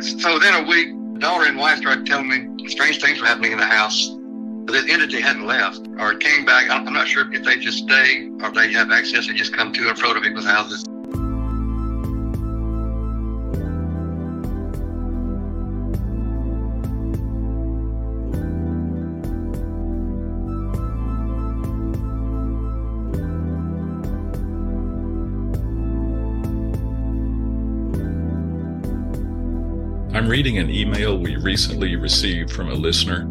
So then a week, daughter and wife started telling me strange things were happening in the house. The entity hadn't left or came back. I'm not sure if they just stay or they have access and just come to and fro to people's houses. Reading an email we recently received from a listener.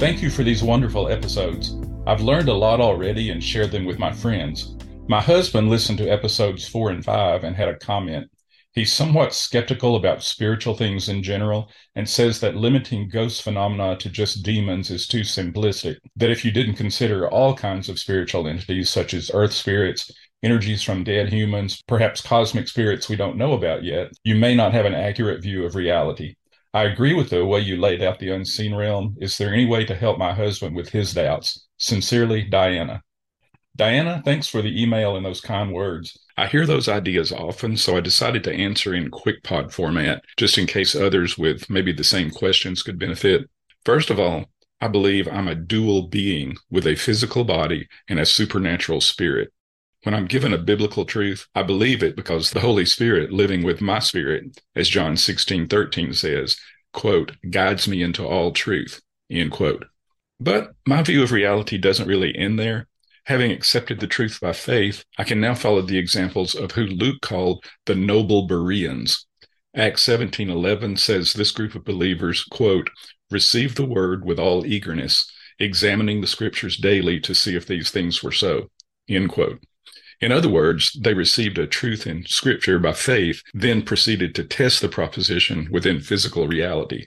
Thank you for these wonderful episodes. I've learned a lot already and shared them with my friends. My husband listened to episodes four and five and had a comment. He's somewhat skeptical about spiritual things in general and says that limiting ghost phenomena to just demons is too simplistic. That if you didn't consider all kinds of spiritual entities, such as earth spirits, energies from dead humans, perhaps cosmic spirits we don't know about yet, you may not have an accurate view of reality. I agree with the way you laid out the unseen realm. Is there any way to help my husband with his doubts? Sincerely, Diana. Diana, thanks for the email and those kind words. I hear those ideas often, so I decided to answer in quick pod format, just in case others with maybe the same questions could benefit. First of all, I believe I'm a dual being with a physical body and a supernatural spirit. When I'm given a biblical truth, I believe it because the Holy Spirit living with my spirit, as John 16, 13 says, quote, guides me into all truth, end quote. But my view of reality doesn't really end there. Having accepted the truth by faith, I can now follow the examples of who Luke called the noble Bereans. Acts 17:11 says this group of believers, quote, received the word with all eagerness, examining the scriptures daily to see if these things were so, end quote. In other words, they received a truth in scripture by faith, then proceeded to test the proposition within physical reality.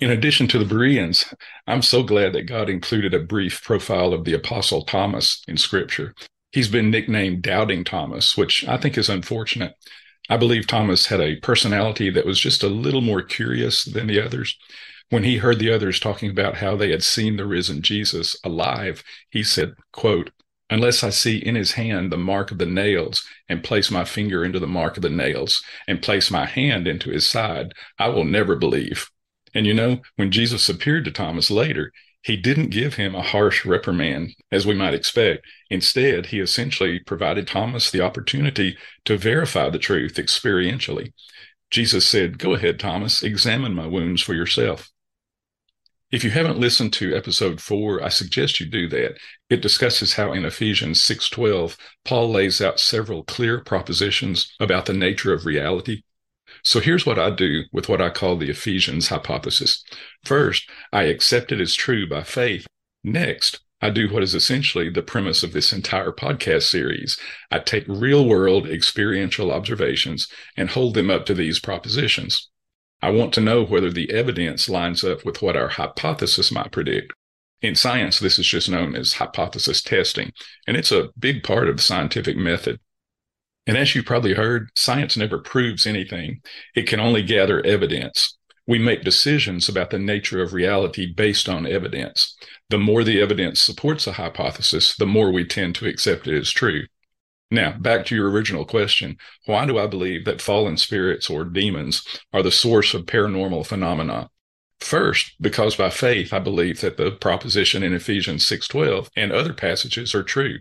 In addition to the Bereans, I'm so glad that God included a brief profile of the Apostle Thomas in scripture. He's been nicknamed Doubting Thomas, which I think is unfortunate. I believe Thomas had a personality that was just a little more curious than the others. When he heard the others talking about how they had seen the risen Jesus alive, he said, quote, unless I see in his hand the mark of the nails and place my finger into the mark of the nails and place my hand into his side, I will never believe. And you know, when Jesus appeared to Thomas later, he didn't give him a harsh reprimand, as we might expect. Instead, he essentially provided Thomas the opportunity to verify the truth experientially. Jesus said, Go ahead, Thomas, examine my wounds for yourself. If you haven't listened to episode 4, I suggest you do that. It discusses how in Ephesians 6:12, Paul lays out several clear propositions about the nature of reality. So here's what I do with what I call the Ephesians hypothesis. First, I accept it as true by faith. Next, I do what is essentially the premise of this entire podcast series. I take real world experiential observations and hold them up to these propositions. I want to know whether the evidence lines up with what our hypothesis might predict. In science, this is just known as hypothesis testing, and it's a big part of the scientific method. And as you probably heard, science never proves anything. It can only gather evidence. We make decisions about the nature of reality based on evidence. The more the evidence supports a hypothesis, the more we tend to accept it as true. Now, back to your original question. Why do I believe that fallen spirits or demons are the source of paranormal phenomena? First, because by faith I believe that the proposition in Ephesians 6:12 and other passages are true.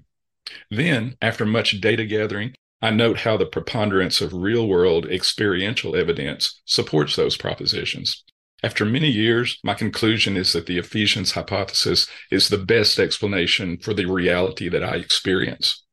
Then, after much data gathering, I note how the preponderance of real-world experiential evidence supports those propositions. After many years, my conclusion is that the Ephesians hypothesis is the best explanation for the reality that I experience.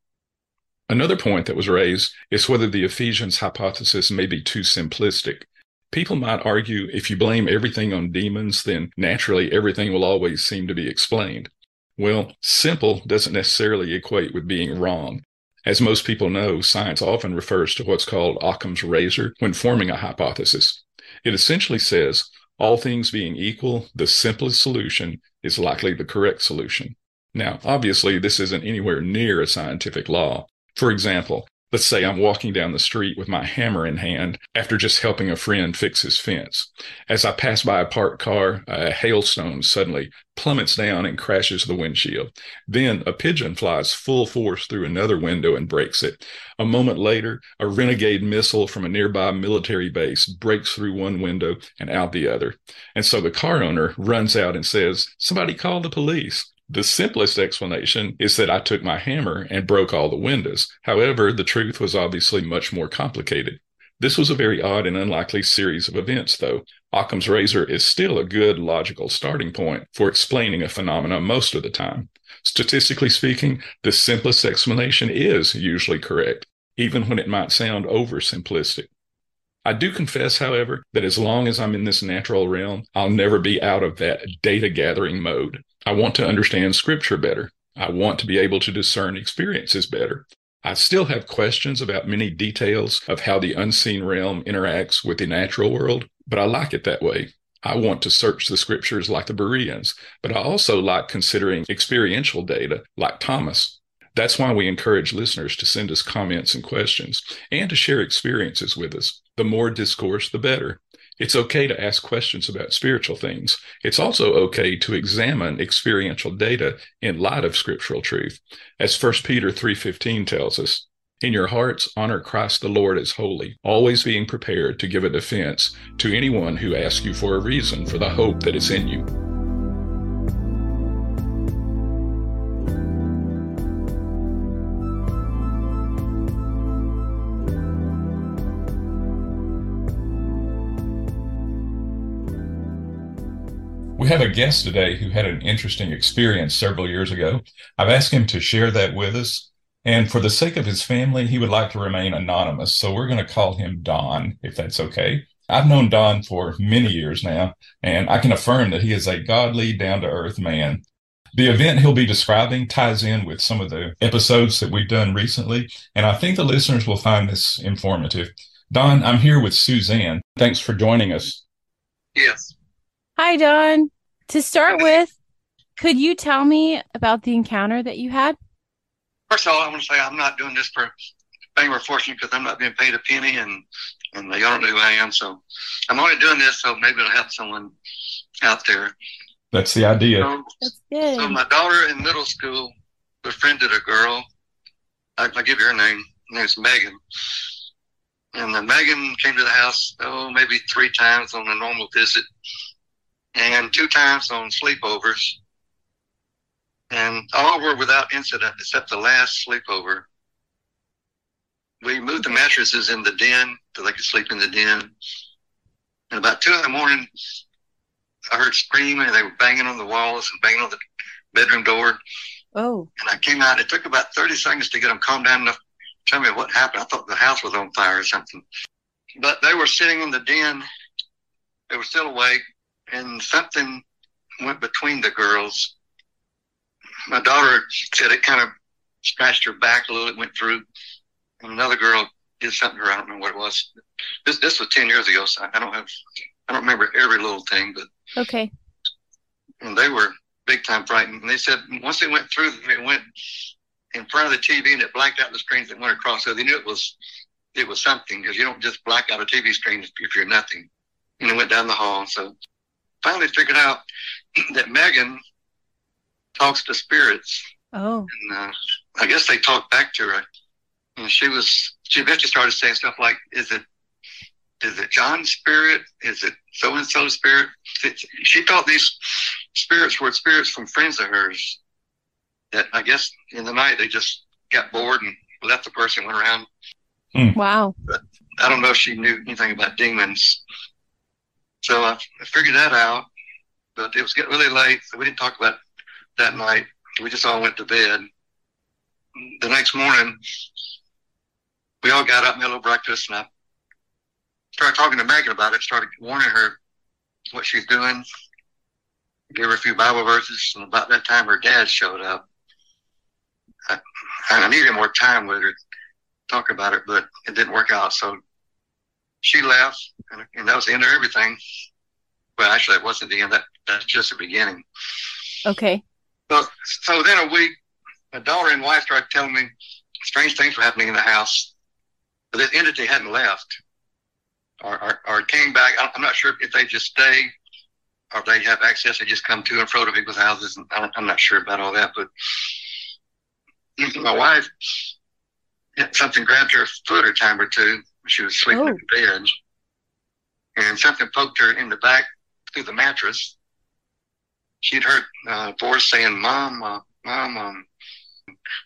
Another point that was raised is whether the Ephesians hypothesis may be too simplistic. People might argue if you blame everything on demons, then naturally everything will always seem to be explained. Well, simple doesn't necessarily equate with being wrong. As most people know, science often refers to what's called Occam's razor when forming a hypothesis. It essentially says, all things being equal, the simplest solution is likely the correct solution. Now, obviously, this isn't anywhere near a scientific law, for example, Let's say I'm walking down the street with my hammer in hand after just helping a friend fix his fence. As I pass by a parked car, a hailstone suddenly plummets down and crashes the windshield. Then a pigeon flies full force through another window and breaks it. A moment later, a renegade missile from a nearby military base breaks through one window and out the other. And so the car owner runs out and says, Somebody call the police. The simplest explanation is that I took my hammer and broke all the windows. However, the truth was obviously much more complicated. This was a very odd and unlikely series of events, though. Occam's razor is still a good logical starting point for explaining a phenomenon most of the time. Statistically speaking, the simplest explanation is usually correct, even when it might sound oversimplistic. I do confess, however, that as long as I'm in this natural realm, I'll never be out of that data gathering mode. I want to understand scripture better. I want to be able to discern experiences better. I still have questions about many details of how the unseen realm interacts with the natural world, but I like it that way. I want to search the scriptures like the Bereans, but I also like considering experiential data like Thomas. That's why we encourage listeners to send us comments and questions and to share experiences with us. The more discourse, the better. It's okay to ask questions about spiritual things. It's also okay to examine experiential data in light of scriptural truth. As 1 Peter 3:15 tells us, in your hearts honor Christ the Lord as holy, always being prepared to give a defense to anyone who asks you for a reason for the hope that is in you. We have a guest today who had an interesting experience several years ago. I've asked him to share that with us. And for the sake of his family, he would like to remain anonymous. So we're going to call him Don, if that's okay. I've known Don for many years now, and I can affirm that he is a godly, down to earth man. The event he'll be describing ties in with some of the episodes that we've done recently, and I think the listeners will find this informative. Don, I'm here with Suzanne. Thanks for joining us. Yes. Hi, Don. To start with, could you tell me about the encounter that you had? First of all, I want to say I'm not doing this for fame or fortune because I'm not being paid a penny, and and y'all don't know who I am. So I'm only doing this so maybe it'll help someone out there. That's the idea. So, That's good. so my daughter in middle school befriended a girl. I, I'll give you her name. Her name's Megan. And then Megan came to the house, oh, maybe three times on a normal visit and two times on sleepovers. And all were without incident except the last sleepover. We moved the mattresses in the den so they could sleep in the den. And about two in the morning, I heard screaming. They were banging on the walls and banging on the bedroom door. oh, And I came out. It took about 30 seconds to get them calmed down enough to tell me what happened. I thought the house was on fire or something. But they were sitting in the den. They were still awake and something went between the girls. My daughter said it kind of scratched her back a little. It went through. And another girl did something to her. I don't know what it was. This this was ten years ago, so I don't have I don't remember every little thing, but okay. and they were big time frightened. And they said once they went through, it went in front of the TV and it blacked out the screens that went across. So they knew it was it was something because you don't just black out a TV screen if you're nothing. And it went down the hall. So finally figured out that Megan talks to spirits. Oh, And uh, I guess they talked back to her. And she was, she eventually started saying stuff like, is it, is it John's spirit? Is it so and so spirit? She thought these spirits were spirits from friends of hers that I guess in the night they just got bored and left the person, went around. wow. I don't know if she knew anything about demons. So I figured that out, but it was getting really late, so we didn't talk about that night. We just all went to bed. The next morning, we all got up, and made a little breakfast, and I started talking to Megan about it, started warning her what she's doing, gave her a few Bible verses, and about that time her dad showed up. I, I needed more time with her to talk about it, but it didn't work out, so she left, and, and that was the end of everything. Well, actually, it wasn't the end. That that's just the beginning. Okay. So, so then a week, my daughter and wife started telling me strange things were happening in the house. but this entity hadn't left or, or, or came back. I'm not sure if they just stay or they have access. They just come to and fro to people's houses. And I'm not sure about all that, but my wife, something grabbed her foot a time or two. She was sleeping oh. in the bed, and something poked her in the back through the mattress. She'd heard uh, voice saying, "Mom, uh, mom." Um,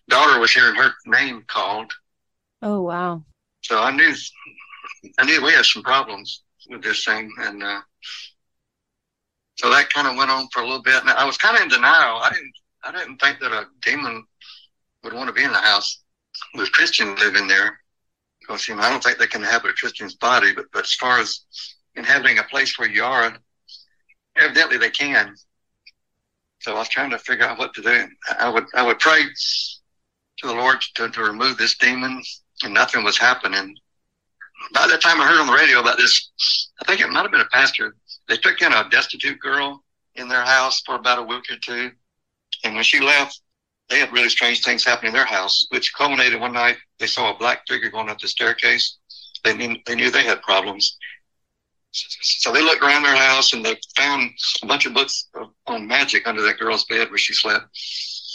daughter was hearing her name called. Oh wow! So I knew, I knew we had some problems with this thing, and uh, so that kind of went on for a little bit. And I was kind of in denial. I didn't, I didn't think that a demon would want to be in the house with Christian living there. Because you know, I don't think they can inhabit a Christian's body, but but as far as inhabiting a place where you are, evidently they can. So I was trying to figure out what to do. I would I would pray to the Lord to, to remove this demon, and nothing was happening. By the time I heard on the radio about this, I think it might have been a pastor. They took in a destitute girl in their house for about a week or two, and when she left, they had really strange things happening in their house, which culminated one night. They saw a black figure going up the staircase. They knew, they knew they had problems. So they looked around their house and they found a bunch of books on magic under that girl's bed where she slept.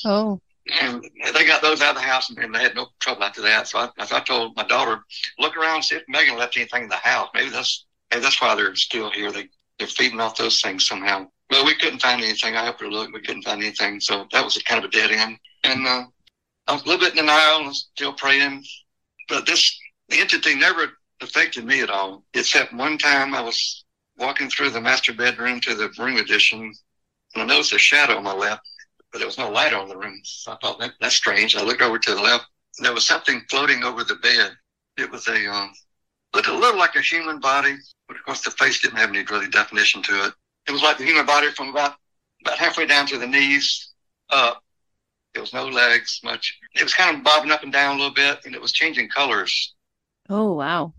Oh. And they got those out of the house and they had no trouble after that. So I, I told my daughter, look around, see if Megan left anything in the house. Maybe that's maybe that's why they're still here. They they're feeding off those things somehow. But we couldn't find anything. I helped her look. We couldn't find anything. So that was a kind of a dead end. And uh, I was a little bit in denial and still praying. But this entity never affected me at all, except one time I was walking through the master bedroom to the room addition, and I noticed a shadow on my left, but there was no light on the room. So I thought, that, that's strange. I looked over to the left, and there was something floating over the bed. It was a, um, looked a little like a human body, but of course the face didn't have any really definition to it. It was like the human body from about about halfway down to the knees up. There was no legs much. It was kind of bobbing up and down a little bit, and it was changing colors. Oh wow!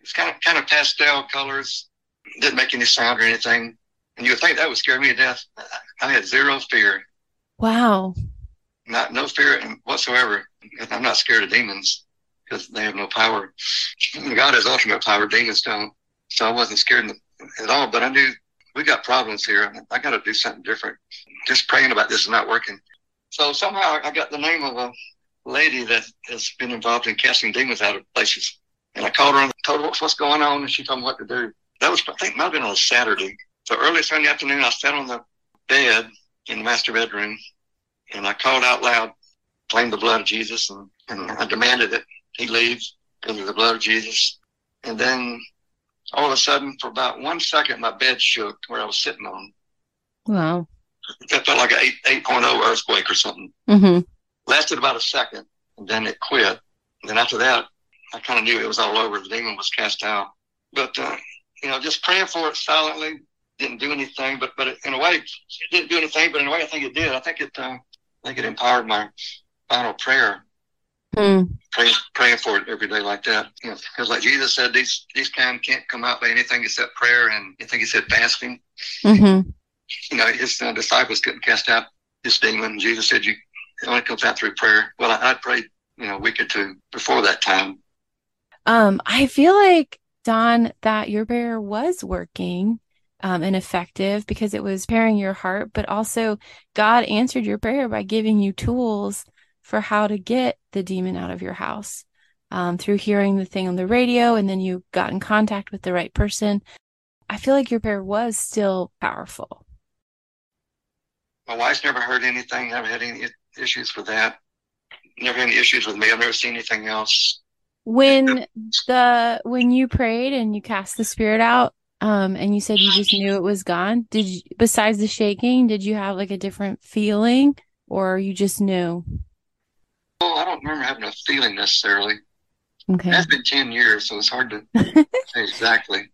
It's kind of kind of pastel colors. Didn't make any sound or anything. And you would think that would scare me to death. I had zero fear. Wow. Not no fear whatsoever. I'm not scared of demons because they have no power. God has ultimate power. Demons don't. So I wasn't scared at all. But I knew we got problems here. I got to do something different. Just praying about this is not working. So somehow I got the name of a lady that has been involved in casting demons out of places. And I called her and told her what's going on, and she told me what to do. That was, I think, might have been on a Saturday. So early Sunday afternoon, I sat on the bed in the master bedroom, and I called out loud, claimed the blood of Jesus, and, and I demanded that he leaves under the blood of Jesus. And then all of a sudden, for about one second, my bed shook where I was sitting on. Wow. That felt like an 8, 8.0 earthquake or something. Mm-hmm. Lasted about a second, and then it quit. And then after that, I kind of knew it was all over. The demon was cast out. But, uh, you know, just praying for it silently didn't do anything. But, but in a way, it didn't do anything. But in a way, I think it did. I think it, uh, I think it empowered my final prayer Mm. Praying, praying for it every day like that. You know, because like Jesus said, these these kind can't come out by anything except prayer, and I think he said fasting. Mm-hmm. You know, his uh, disciples couldn't cast out this demon. Jesus said, "You it only comes out through prayer." Well, I, I prayed, you know, a week or two before that time. Um, I feel like Don that your prayer was working um, and effective because it was preparing your heart, but also God answered your prayer by giving you tools for how to get the demon out of your house um, through hearing the thing on the radio and then you got in contact with the right person. I feel like your prayer was still powerful. My wife's never heard anything. Never had any issues with that. Never had any issues with me. I've never seen anything else. When the when you prayed and you cast the spirit out, um, and you said you just knew it was gone. Did you, besides the shaking, did you have like a different feeling, or you just knew? I don't remember having a feeling necessarily. Okay. That's been 10 years, so it's hard to say exactly.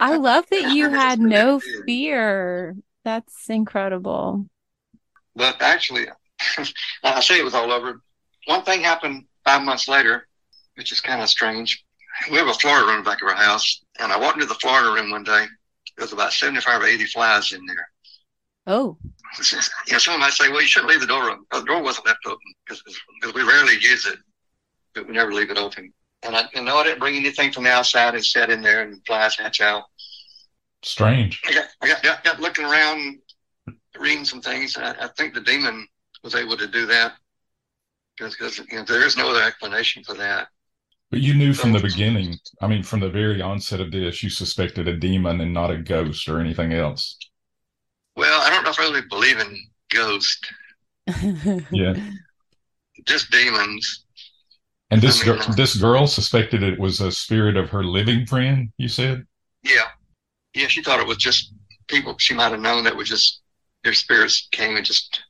I love that you had no fear. That's incredible. But actually, I say it was all over. One thing happened five months later, which is kind of strange. We have a Florida room back of our house, and I walked into the Florida room one day. There was about 75 or 80 flies in there. Oh. You know, someone might say, well, you shouldn't leave the door open. the door wasn't left open because we rarely use it. but we never leave it open. And I, I know I didn't bring anything from the outside and sat in there and flies hatch out. Strange. I got, I got, got, got looking around, reading some things. I, I think the demon was able to do that because you know, there is no other explanation for that. But you knew from the beginning, I mean, from the very onset of this, you suspected a demon and not a ghost or anything else. Well, I don't know if I really believe in ghosts. yeah. Just demons. And this I mean, girl, this girl suspected it was a spirit of her living friend. You said. Yeah, yeah. She thought it was just people she might have known that was just their spirits came and just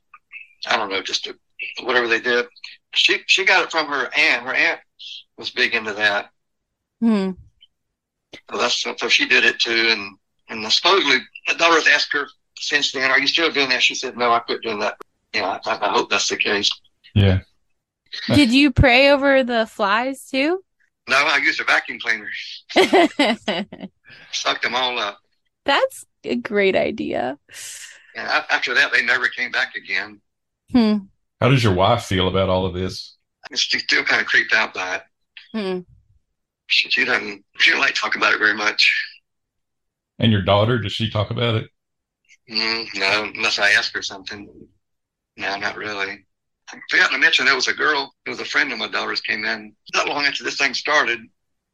I don't know, just to, whatever they did. She she got it from her aunt. Her aunt was big into that. Hmm. So that's so she did it too, and and supposedly the daughter's asked her since then, "Are you still doing that?" She said, "No, I quit doing that." Yeah, I, I hope that's the case. Yeah. Did you pray over the flies too? No, I used a vacuum cleaner. Sucked them all up. That's a great idea. And after that, they never came back again. Hmm. How does your wife feel about all of this? She's still kind of creeped out by it. Hmm. She, she doesn't. She don't like talk about it very much. And your daughter, does she talk about it? Mm, no, unless I ask her something. No, not really. I forgot to mention there was a girl, it was a friend of my daughter's came in not long after this thing started,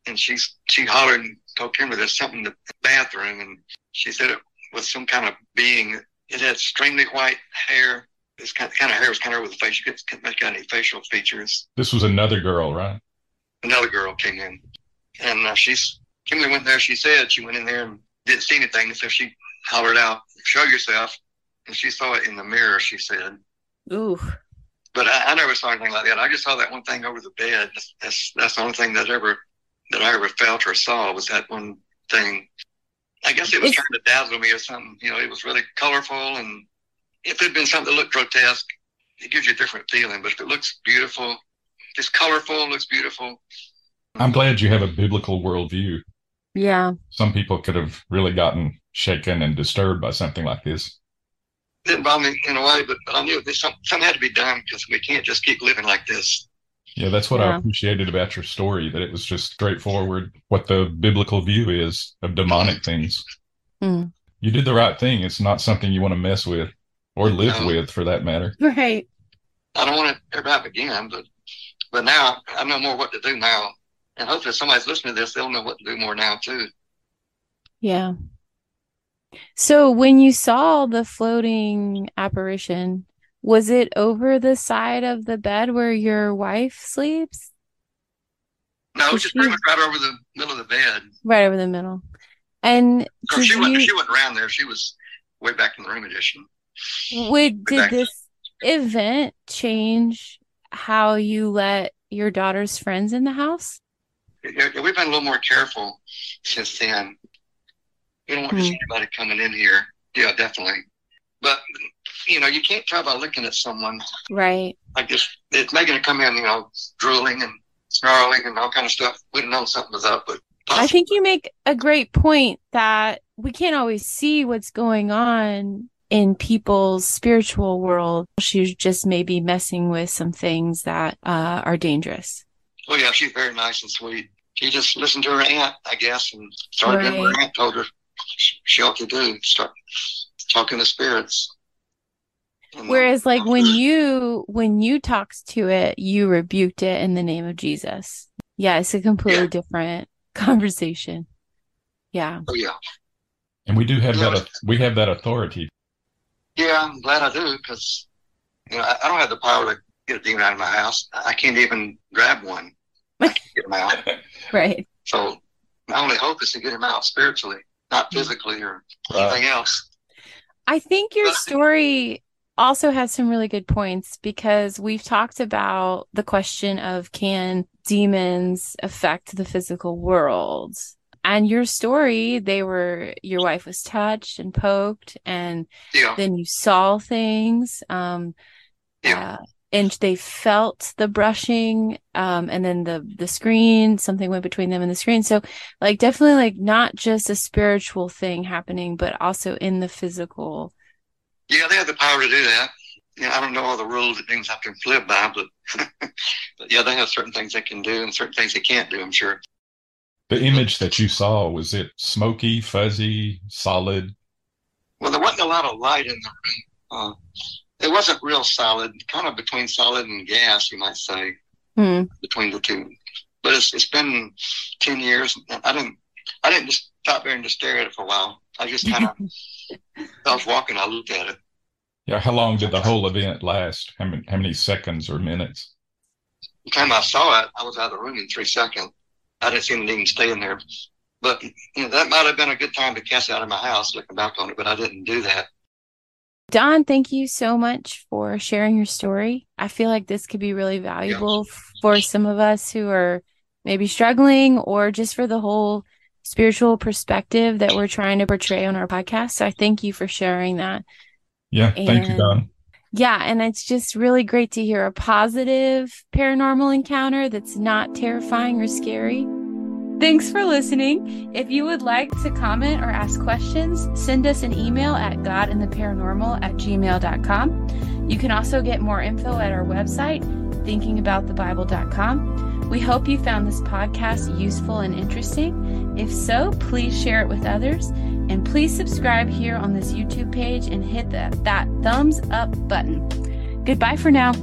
and she she hollered and told Kimberly there's something in the bathroom, and she said it was some kind of being. It had extremely white hair. This kind of, kind of hair was kind of over the face. You couldn't make out any facial features. This was another girl, right? Another girl came in, and uh, she's Kimberly went there. She said she went in there and didn't see anything, so she hollered out, "Show yourself!" And she saw it in the mirror. She said, "Ooh." but I, I, never saw anything like that. I just saw that one thing over the bed. That's that's the only thing that ever that I ever felt or saw was that one thing. I guess it was it's, trying to dazzle me or something. You know, it was really colorful, and if it had been something that looked grotesque, it gives you a different feeling. But if it looks beautiful, it's colorful, looks beautiful. I'm glad you have a biblical worldview. Yeah. Some people could have really gotten shaken and disturbed by something like this didn't bother me in a way, but, but I knew this something, something had to be done because we can't just keep living like this. Yeah, that's what yeah. I appreciated about your story, that it was just straightforward what the biblical view is of demonic things. Mm. You did the right thing. It's not something you want to mess with or live no. with for that matter. Right. I don't want it ever happen again, but but now I know more what to do now. And hopefully somebody's listening to this, they'll know what to do more now too. Yeah. So when you saw the floating apparition, was it over the side of the bed where your wife sleeps? No, it was just she... pretty much right over the middle of the bed. Right over the middle. And she you... wasn't she wasn't around there. She was way back in the room edition. Would did this event change how you let your daughter's friends in the house? Yeah, we've been a little more careful since then. We don't want mm-hmm. to see hmm. anybody coming in here. Yeah, definitely. You know, you can't tell by looking at someone. Right. Like just it's making it come in, you know, drooling and snarling and all kind of stuff. We don't know something was up, but possibly. I think you make a great point that we can't always see what's going on in people's spiritual world. She's just maybe messing with some things that uh, are dangerous. Oh yeah, she's very nice and sweet. She just listened to her aunt, I guess, and started right. doing what her aunt told her she ought to do start talking to spirits whereas like when you when you talked to it you rebuked it in the name of jesus. Yeah it's a completely yeah. different conversation. Yeah. Oh yeah. And we do have yeah. that we have that authority. Yeah i'm glad i do because you know I, I, don't have the power to get a demon out of my house. I can't even grab one. I can't get him out. Right. So my only hope is to get him out spiritually not mm. physically or anything else. I think your story also has some really good points because we've talked about the question of can demons affect the physical world? And your story, they were your wife was touched and poked, and yeah. then you saw things. Um, yeah. Uh, and they felt the brushing um and then the the screen something went between them and the screen so like definitely like not just a spiritual thing happening but also in the physical yeah they have the power to do that you know, I don't know all the rules that things have to live by, but, but yeah, they have certain things they can do and certain things they can't do, I'm sure. The image that you saw, was it smoky, fuzzy, solid? Well, there wasn't a lot of light in the room. Uh, it wasn't real solid, kind of between solid and gas, you might say, Hmm. between the two. But it's, it's been 10 years. And I didn't, I didn't just stop there and just stare at it for a while. I just kind of, I was walking, I looked at it. Yeah, how long did the whole event last? How many, how many seconds or minutes? The time I saw it, I was out of the room in three seconds. I didn't seem to even stay in there. But you know, that might have been a good time to cast out of my house, looking back on it, but I didn't do that. Don, thank you so much for sharing your story. I feel like this could be really valuable for some of us who are maybe struggling or just for the whole spiritual perspective that we're trying to portray on our podcast. So I thank you for sharing that. Yeah, thank you, And- Don. Yeah, and it's just really great to hear a positive paranormal encounter that's not terrifying or scary. Thanks for listening. If you would like to comment or ask questions, send us an email at godandtheparanormal at gmail.com. You can also get more info at our website, thinkingaboutthebible.com. We hope you found this podcast useful and interesting. If so, please share it with others. And please subscribe here on this YouTube page and hit that, that thumbs up button. Goodbye for now.